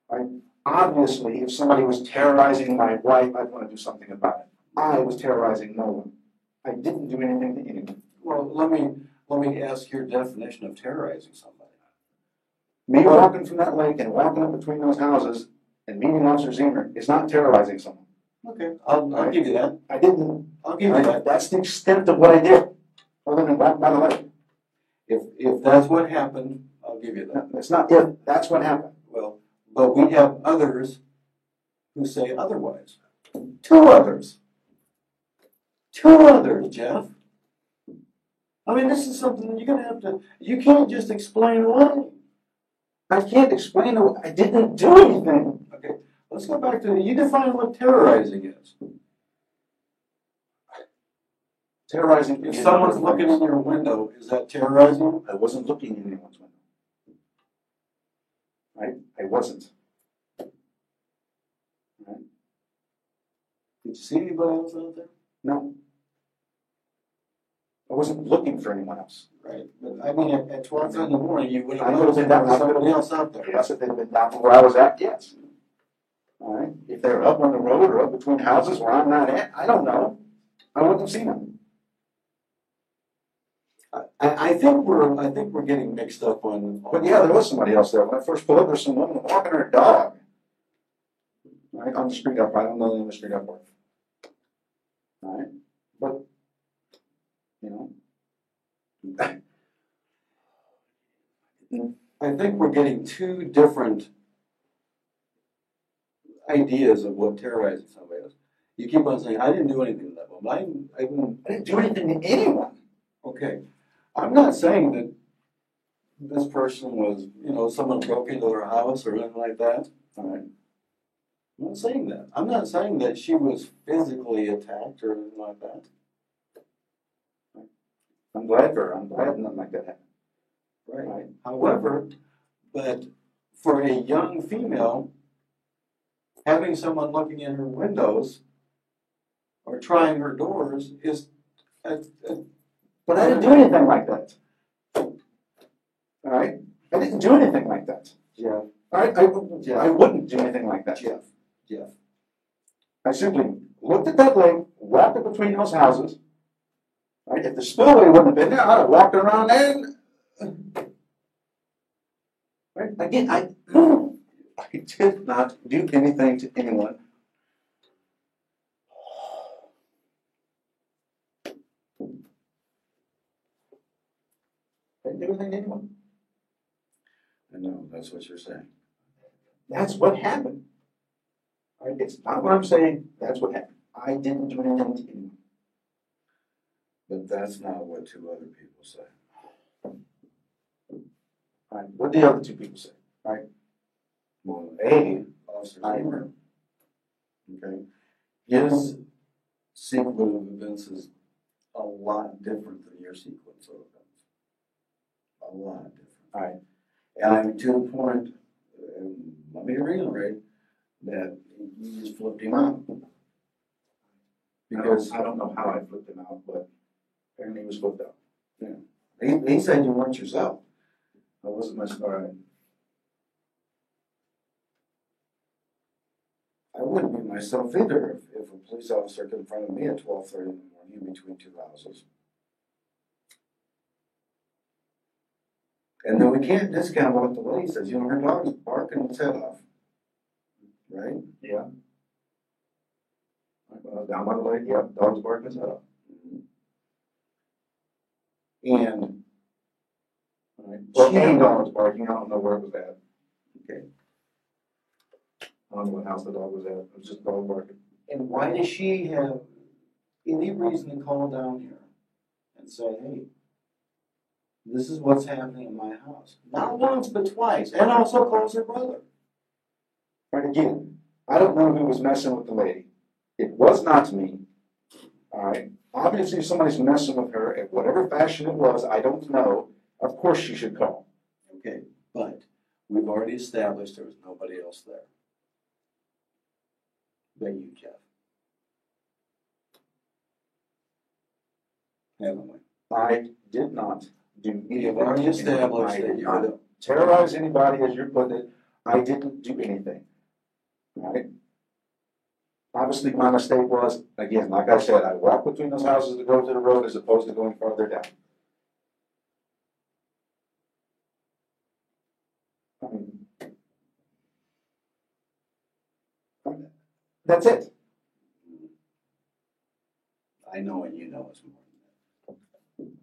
Right? Obviously, if somebody was terrorizing my wife, I'd wanna do something about it. I was terrorizing no one. I didn't do anything to anyone. Well, let me, let me ask your definition of terrorizing somebody. Me walking from that lake and walking up between those houses and meeting Officer Zemer is not terrorizing someone. Okay, I'll, I'll give you that. I didn't, I'll give you that. that's the extent of what I did, other than walk by the lake. If, if that's what happened, I'll give you that. That's not if, that's what happened. Well, but we have others who say otherwise. Two others. Two others, Jeff. I mean, this is something you're gonna have to, you can't just explain away. I can't explain, it. I didn't do anything. Okay, let's go back to, you define what terrorizing is. Terrorizing. If someone's looking in your window, is that terrorizing? I wasn't looking in anyone's window. Right? I wasn't. Right? Did you see anybody else out there? No. I wasn't looking for anyone else. Right, but I mean, at, at twelve in the morning, you would have I could have noticed been there down, was I could somebody else out there. Yes, if they'd been down where I was at, yes. All right? If they're up on the road or up between houses where I'm not at, I don't know. I wouldn't have seen them. I, I think we're, I think we're getting mixed up on. But yeah, there was somebody else there. When I first pulled up, there's some woman walking her dog. Right, on the street up, I don't know the name of the street up but, you know. I think we're getting two different ideas of what terrorizing somebody is. You keep on saying, I didn't do anything to that woman. I didn't, I didn't, I didn't do anything to anyone. okay. I'm not saying that this person was, you know, someone broke into their house or anything like that. All right, I'm not saying that. I'm not saying that she was physically attacked or anything like that. I'm glad for her. I'm glad nothing like that happened. Right. However, but for a young female, having someone looking in her windows or trying her doors is, a, a, But I didn't do anything like that. All right, I didn't do anything like that. Jeff, All right, I, I wouldn't do anything like that. Jeff, Jeff. I simply looked at that lake, walked it between those houses. Right? If the spillway wouldn't have been there, I'd have walked around. And, right? Again, I, I did not do anything to anyone. I didn't do anything to anyone. I know, that's what you're saying. That's what happened. All right, it's not what I'm saying, that's what happened. I didn't do anything to anyone. But that's not what two other people say. All right, what the other two people say? All right, Well, A, Officer Kramer, okay, his sequence of events is a lot different than your sequence of events. A lot different. all right, And I mean, to the point, and let me reiterate, that you just flipped him out. because Because I don't know how I flipped him out, but apparently he was flipped out. he, he said you weren't yourself. I wasn't much, all right. I wouldn't be myself either if, if a police officer confronted me at twelve thirty in the morning between two houses. And then we can't discount what the lady says, you know, her dog's barking its head off. Right? Yeah. Uh, down by the lake, yeah, dog's barking his head off. And. Right. Well, She- any dog was barking, I don't know where it was at. Okay. I don't know what house the dog was at, it was just dog barking. And why does she have any reason to call down here and say, hey, this is what's happening in my house? Not once, but twice, and also calls her brother. Right, again, I don't know who was messing with the lady. It was not me. All right, obviously if somebody's messing with her in whatever fashion it was, I don't know, of course she should call. Okay, but we've already established there was nobody else there. But you, Jeff. Haven't we? I did not do anything. You've already established that you're the, terrorize anybody, as you're putting it. I didn't do anything. right? Obviously, my mistake was, again, like I said, I walked between those houses to go to the road as opposed to going farther down. I mean, That's it. I know and you know it's more than that.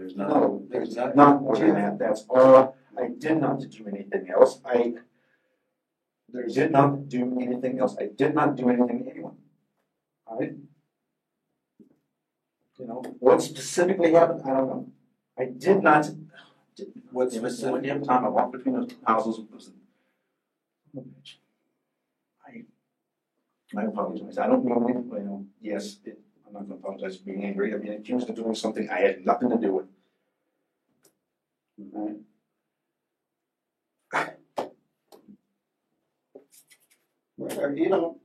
There's not, No, there's not. Not more than that, that's all. I did not do anything else. I There's, did not do anything else. I did not do anything to anyone. All right? You know, what specifically happened, I don't know. I did not. what specific, damn time I walked between those houses. was- I, I apologize. I don't mean, it, you know, yes, it, I'm not gonna apologize for being angry. I'm being accused of doing something I had nothing to do with. All right? where, you know,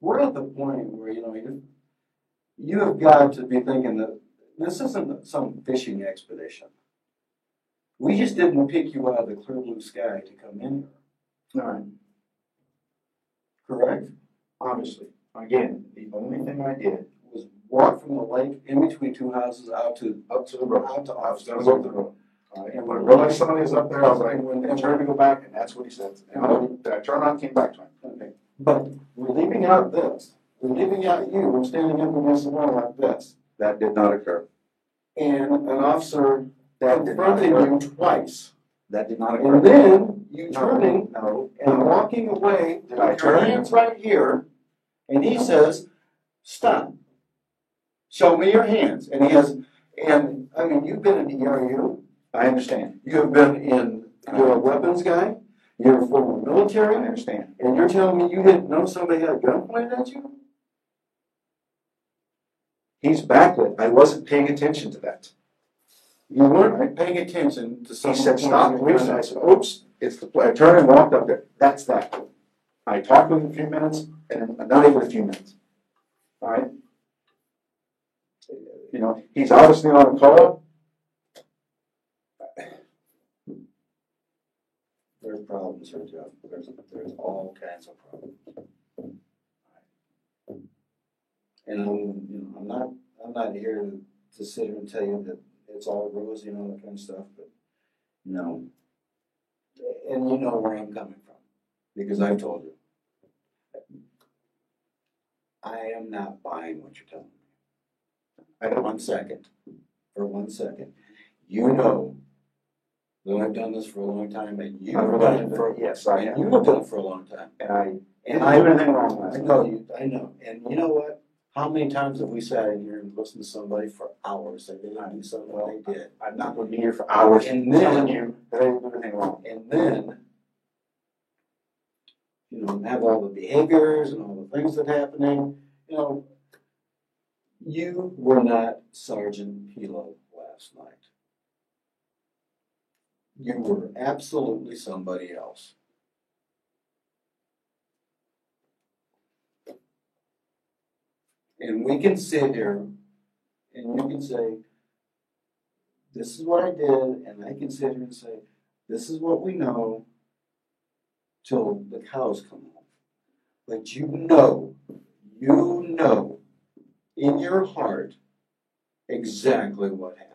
we're at the point where, you know, you, you have got to be thinking that this isn't some fishing expedition. We just didn't pick you out of the clear blue sky to come in here, All right. correct? Obviously, again, the only thing I did Was walk from the lake in between two houses out to, up to the road. out to I was office. gonna go to the road. All right, and when I realized somebody was up there, I was like, and turned to go back, and that's what he said. And I, I turned around, and came back to him. Okay, but we're leaving out this, we're leaving out you, we're standing up against the wall like this. That did not occur. And an officer That did not confronting occur. you twice. That did not occur. And then you turning No, and walking away Did I your turn? hands right here, and he says, stop. Show me your hands. And he has, and, I mean, you've been in the ERU, I understand. you have been in, you're a weapons guy, you're a former military. I understand. and you're telling me you didn't know somebody had a gun pointed at you? He's backlit. I wasn't paying attention to that. You weren't paying attention to He someone. said, stop. I said, oops, it's the play. I turned and walked up there. That's that. I talked with him a few minutes, and not even a few minutes. All right? You know, he's obviously on a call. There's problems here, Jeff. There's, there's all kinds of problems. And I'm, you know, I'm not, I'm not here to, sit here and tell you that it's all rosy and all that kind of stuff, but, no. And you know where I'm coming from, because I've told you. I am not buying what you're telling me. I got one second, for one second. You know that I've done this for a long time, and you've I've done it for, yes, I have. you've done it for a long time. And I And I, do anything wrong I know you, I know, and you know what? How many times have we sat in here and listened to somebody for hours, and they didn't do something they did? I'm not gonna be here for hours And then- telling you that I didn't do anything wrong. And then, you know, have all the behaviors and all the things that happening, you know, you were not Sergeant Pelo last night. You were absolutely somebody else. And we can sit here and you can say, this is what I did, and I can sit here and say, this is what we know till the cows come home. But you know, you know in your heart exactly what happened.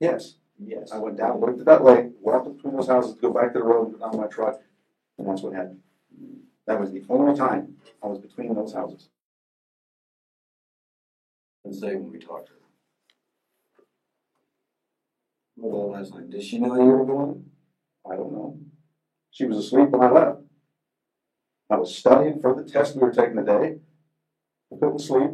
Yes, Yes. I went down, looked at that lake, walked between those houses, go back to the road, put on my truck, and that's what happened. That was the only time I was between those houses. And say when we talked to her. Well, last night, did she know you were going? I don't know. She was asleep when I left. I was studying for the test we were taking today. I couldn't sleep.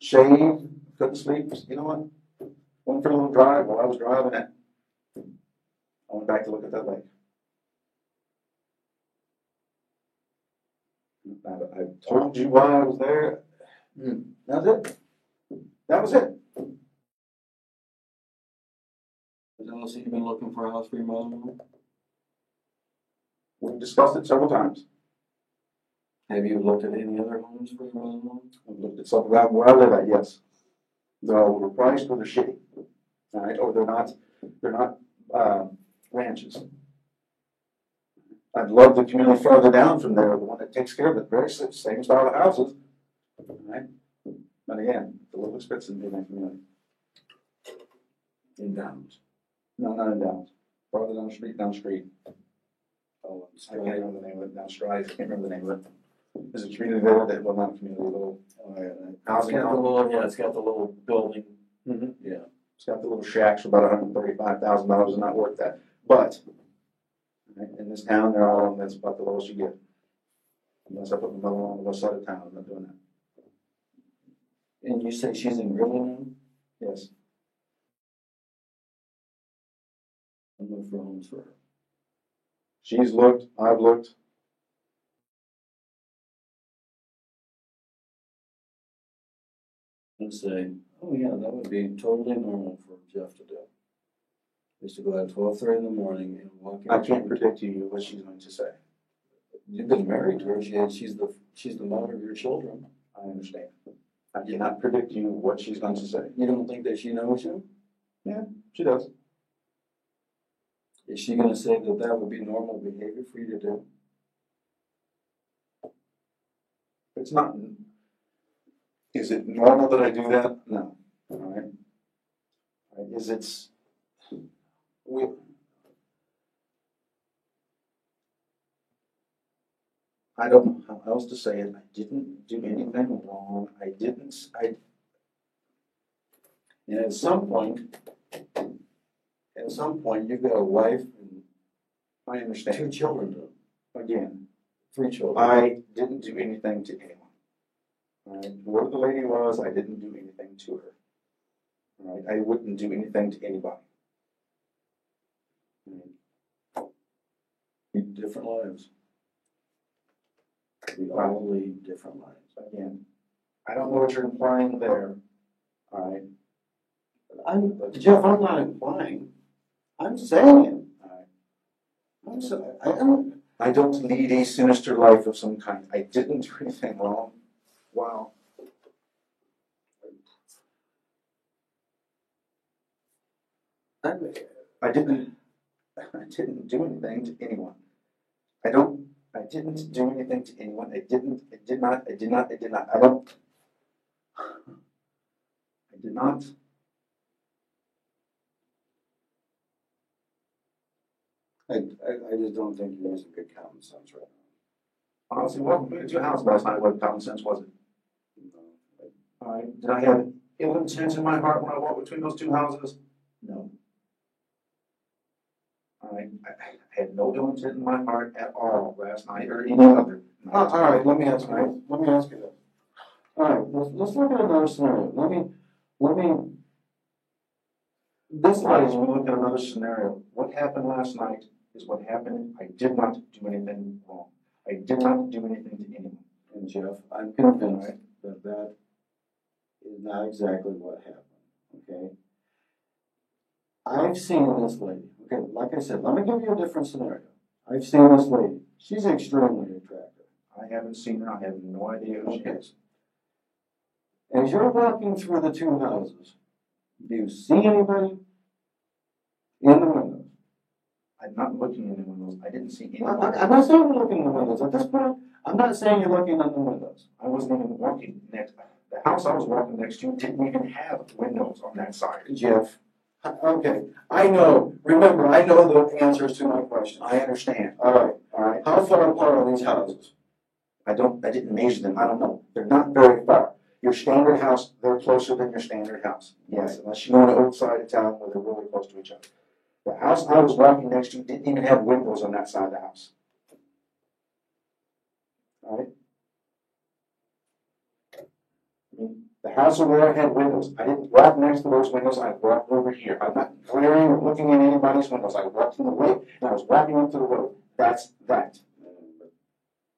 Shaved, couldn't sleep. You know what? Went for a little drive while I was driving it. I went back to look at that lake. I, I told you why I was there. Hmm, That's it. That was it. Has Elsie been looking for a house for your mother-in-law? We've discussed it several times. Have you looked at any other homes for your mother-in-law? I've looked at some around where I live at, yes. They're overpriced or they're shitty. Right, or they're not, they're not, um, ranches. I'd love the community further down from there, the one that takes care of it, very sa- same style of houses. Right, but again, a little expensive in that community. In Downs. No, not in Downs, farther down the street, down the street. Oh, I can't remember the name of it, down Strides, I can't remember the name of it. There's a community there that, well, not a community, a little, yeah. It's Housing got the little, yeah, it's got the little building. Mhm. Yeah. It's got the little shacks for about hundred and thirty-five thousand dollars, not worth that, but right, in this town, they're all, that's about the lowest you get. Unless I put another one on the west side of town, I'm not doing that, And you say she's in Grilling yes. I'm looking for homes for her. She's looked, I've looked, And say, oh yeah, that would be totally normal for Jeff to do. Is to go out at twelve thirty in the morning and walk in. I can't predict to you what she's going to say, You've been married to her, she, she's the, she's the mother of your children. I understand. I cannot predict you what she's going to say, You don't think that she knows you? Yeah, she does. Is she gonna say that that would be normal behavior for you to do? It's not, is it normal that I do that? No, all right? All right, Is it's, we, I don't know how else to say it, I didn't do anything wrong, I didn't, I, And at some point, at some point, you've got a wife and I two children, Again, three children. I didn't do anything to anyone. Right, whoever the lady was, I didn't do anything to her. Right, I wouldn't do anything to anybody. Right, Lead different lives. We all lead different lives. Again, I don't know what you're implying there. All right, I'm, Jeff, I'm not implying, I'm saying it. I'm so, I don't, I don't lead a sinister life of some kind. I didn't do anything wrong. Wow. I, I didn't, I didn't do anything to anyone. I don't, I didn't do anything to anyone. I didn't, I did not, I did not, I did not, I don't. I did not. I, I, I just don't think you're using good common sense right now. Honestly, walking into your house last night, what common sense was it? All right, did I have ill intent in my heart when I walked between those two houses? No. All right, I, I had no ill intent in my heart at all last night or any other. night. Uh, all right, let me ask you, let me ask you this. All right, let's, let's look at another scenario. Let me, let me, this This as lady, we look at another scenario, what happened last night is what happened. I did not do anything wrong. I did not do anything to anyone. and Jeff, I'm convinced that that is not exactly what happened, okay? I've seen this lady, okay, like I said, let me give you a different scenario. I've seen this lady, she's extremely attractive. I haven't seen her, I have no idea who she is. As you're walking through the two houses, do you see anybody in the windows? I'm not looking in the windows, I didn't see anyone. I- I'm not saying you're looking in the windows, at this point, I'm not saying you're looking in the windows. I wasn't even walking next, the house I was walking next to didn't even have windows on that side. Jeff, okay, I know, remember, I know the answers to my questions. I understand. All right, All right, how far apart are these houses? I don't, I didn't measure them, I don't know. They're not very far. Your standard house, they're closer than your standard house. Yes, unless you go on the old side of town where they're really close to each other. The house I was walking next to didn't even have windows on that side of the house. All right? I mean, The house over there had windows. I didn't walk next to those windows, I walked over here. I'm not glaring or looking in anybody's windows. I walked in the way and I was walking up to the road. That's that.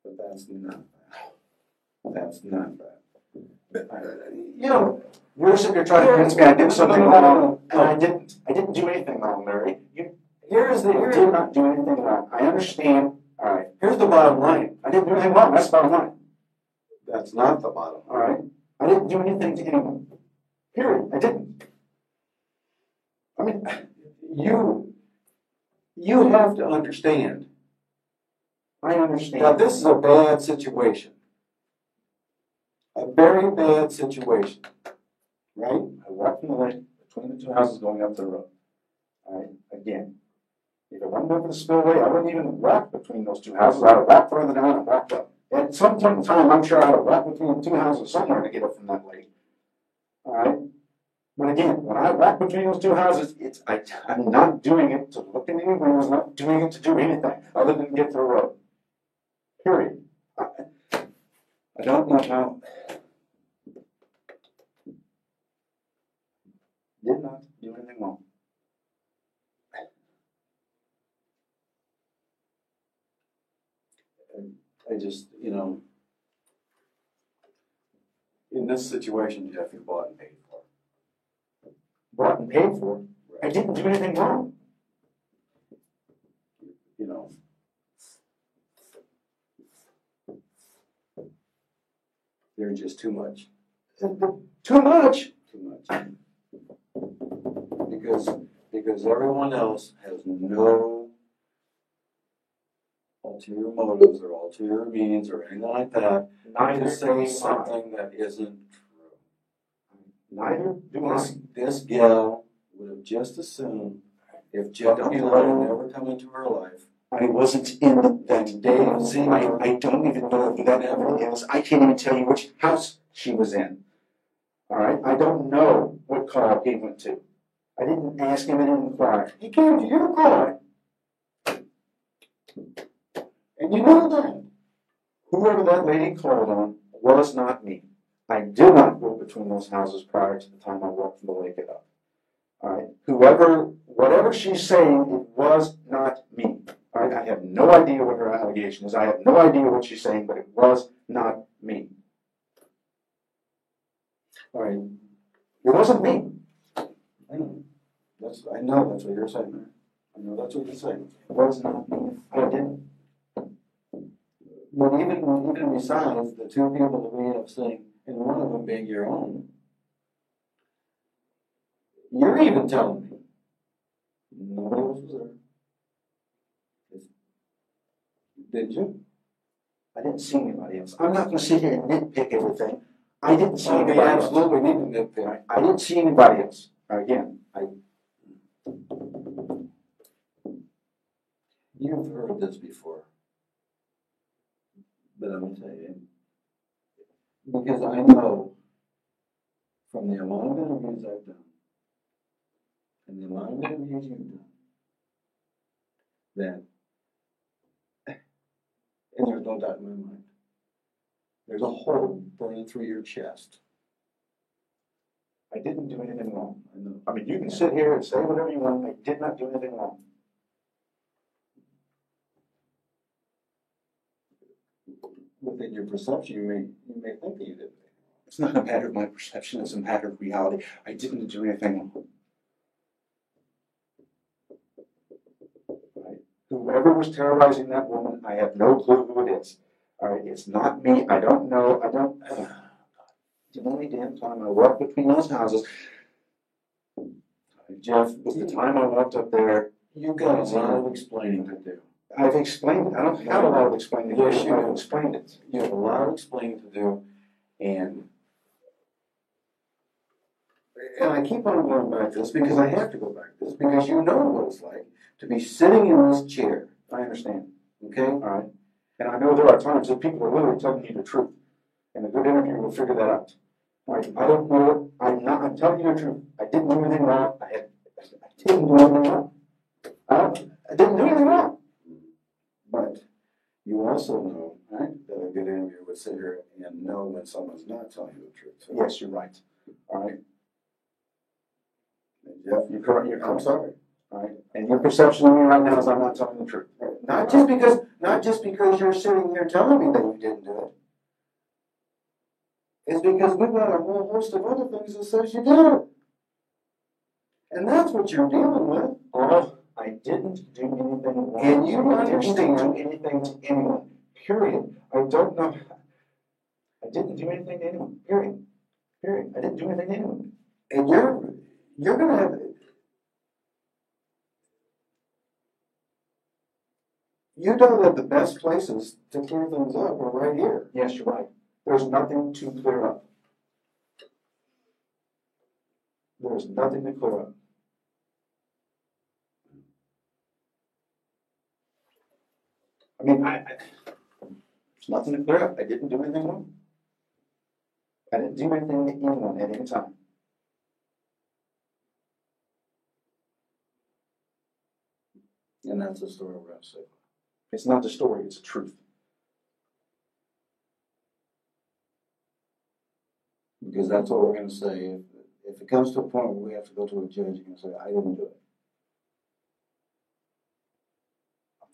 But that's not that. That's not that. But, uh, You know, You're sitting there trying to convince me I did something wrong, and I didn't. I didn't do anything wrong, Mary. You here's the, I did not do anything wrong. I understand. All right. here's the bottom line. I didn't do anything wrong. That's the bottom line. That's not the bottom All right. I didn't do anything to anyone. Period. I didn't. I mean, you, you have to understand I understand. that this is a bad situation. A very bad situation, right? I walked in the lane between the two houses going up the road. All right. Again, if it wasn't over the spillway, I wouldn't even walk between those two houses. I'd have walked further down and walked up. At some point in time, I'm sure I'd have walked between two houses somewhere to get up from that lake. All right. But again, when I walk between those two houses, it's I, I'm not doing it to look in any windows, not doing it to do anything other than get to the road. Period. I, I don't know how. Did not do anything wrong. I just, you know, in this situation, Jeff, you bought and paid for. Bought and paid for. I didn't do anything wrong. You know, they're just too much, Too much. too much. Because, because everyone else has no ulterior motives or ulterior means or anything like that. Neither To do say something that isn't true. Neither do I. This, this gal would have just assumed if Jeff Don't Mueller let had never come into her life, I wasn't in that day. See, I, I don't even know who that ever is. I can't even tell you which house she was in. All right, I don't know what car he went to. I didn't ask him, I didn't inquire. He came to your car. And you know that. Whoever that lady called on was not me. I did not go between those houses prior to the time I walked from the lake it up. All right, whoever, whatever she's saying, it was not me. All right, I have no idea what her allegation is. I have no idea what she's saying, but it was not me. all right, It wasn't me. I know, that's, I know that's what you're saying. I know that's what you're saying. It was not me. I didn't. But even, even besides the two people that we have seen, and one of them being your own, you're even telling me nobody else was there. Did you? I didn't see anybody else. I'm not gonna sit here and nitpick everything. I didn't see anybody else. absolutely need to nitpick. I I didn't see anybody else. Again, I, You've heard this before. But I'm gonna tell you, because I know from the amount of interviews I've done, and the amount of interviews you've done, that, and there's no doubt in my mind, there's a hole burning through your chest. I didn't do anything wrong. I know. I mean, you can sit here and say whatever you want. I did not do anything wrong. Within your perception, you may, you may think that you did. It's not a matter of my perception, it's a matter of reality. I didn't do anything. Right? Whoever was terrorizing that woman, I have no clue who it is. All right, it's not me. I don't know. I don't. the only damn time I walked between those houses, Jeff, was the time I walked up there. You got a uh, lot of explaining to do. I've explained it. I don't have a lot of explaining to Yes, you I've explained it. You have a lot of explaining to do, and and I keep on going back to this because I have to go back to this because you know what it's like to be sitting in this chair. I understand. Okay, All right. And I know there are times that people are literally telling you the truth. And a good interview will figure that out. All right. I don't know. I'm not, I'm telling you the truth. I didn't do anything wrong. I had, I didn't do anything wrong. I I didn't do anything wrong. But you also know right, that a good interviewer would sit here and know when someone's not telling you the truth. So, Yes, you're right. All right. Jeff, You're correct. You're, I'm sorry. All right. And your perception of me right now is I'm not telling the truth. Not just because, not just because you're sitting here telling me that you didn't do it. It's because we've got a whole host of other things that says you did. it. And that's what you're dealing with. Oh, I didn't do anything wrong. And you I didn't understand- do anything to anyone. Period. I don't know. I didn't do anything to anyone. Period. Period. I didn't do anything to anyone. And you're, you're gonna have, you know that the best places to clear things up are right here. Yes, you're right. There's nothing to clear up. There's nothing to clear up. I mean, I, I, there's nothing to clear up. I didn't do anything wrong. I didn't do anything to anyone at any time. And that's the story we're gonna say. It's not the story, it's the truth. Because that's what we're gonna say. If, if it comes to a point where we have to go to a judge, you're say, I didn't do it.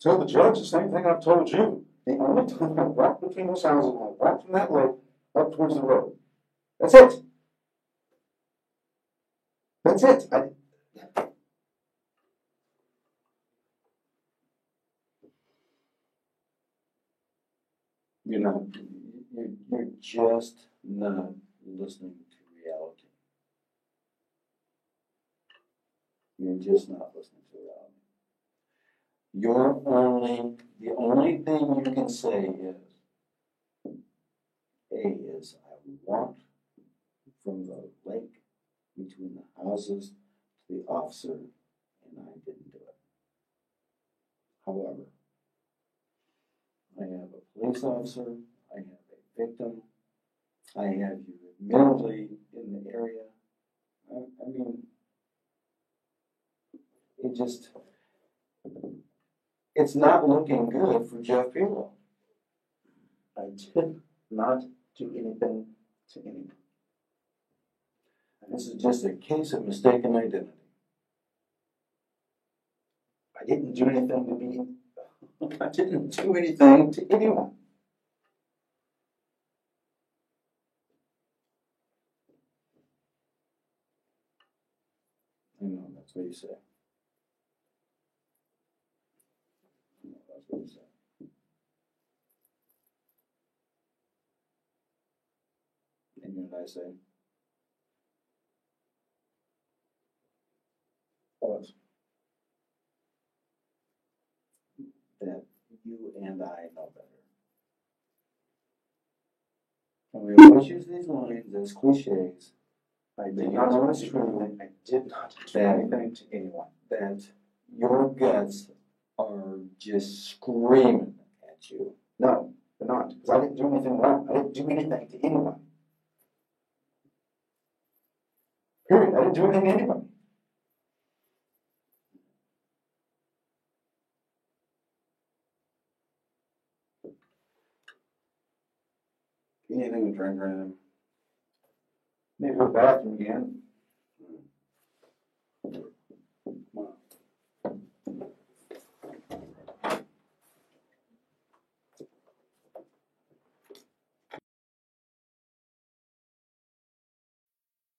Tell the judge the same thing I've told you. The only time I walked between those houses, I walked from that lake up towards the road. That's it. That's it. I, You're not, you're, you're just not listening to reality. You're just not listening. You're only, the only thing you can say is, A is, I walked from the lake between the houses to the officer and I didn't do it. However, I have a police officer, I have a victim, I have you admittedly in the area. I, I mean, it just, it's not looking good for Jeff Pelo. I did not do anything to anyone. And this is just a case of mistaken identity. I didn't do anything to be. I didn't do anything to anyone. I know, that's what you. Know, that's what you say. And you and I say, What? that you and I know better. And we always use these lines as cliches. I did not anything. I did not do anything to anyone. That your guts are just screaming at you. No, they're not. Because I didn't do anything wrong. I didn't do anything to anyone. Period. I didn't do anything to anybody. Anything to drink or anything? Maybe go bathroom again. Wow.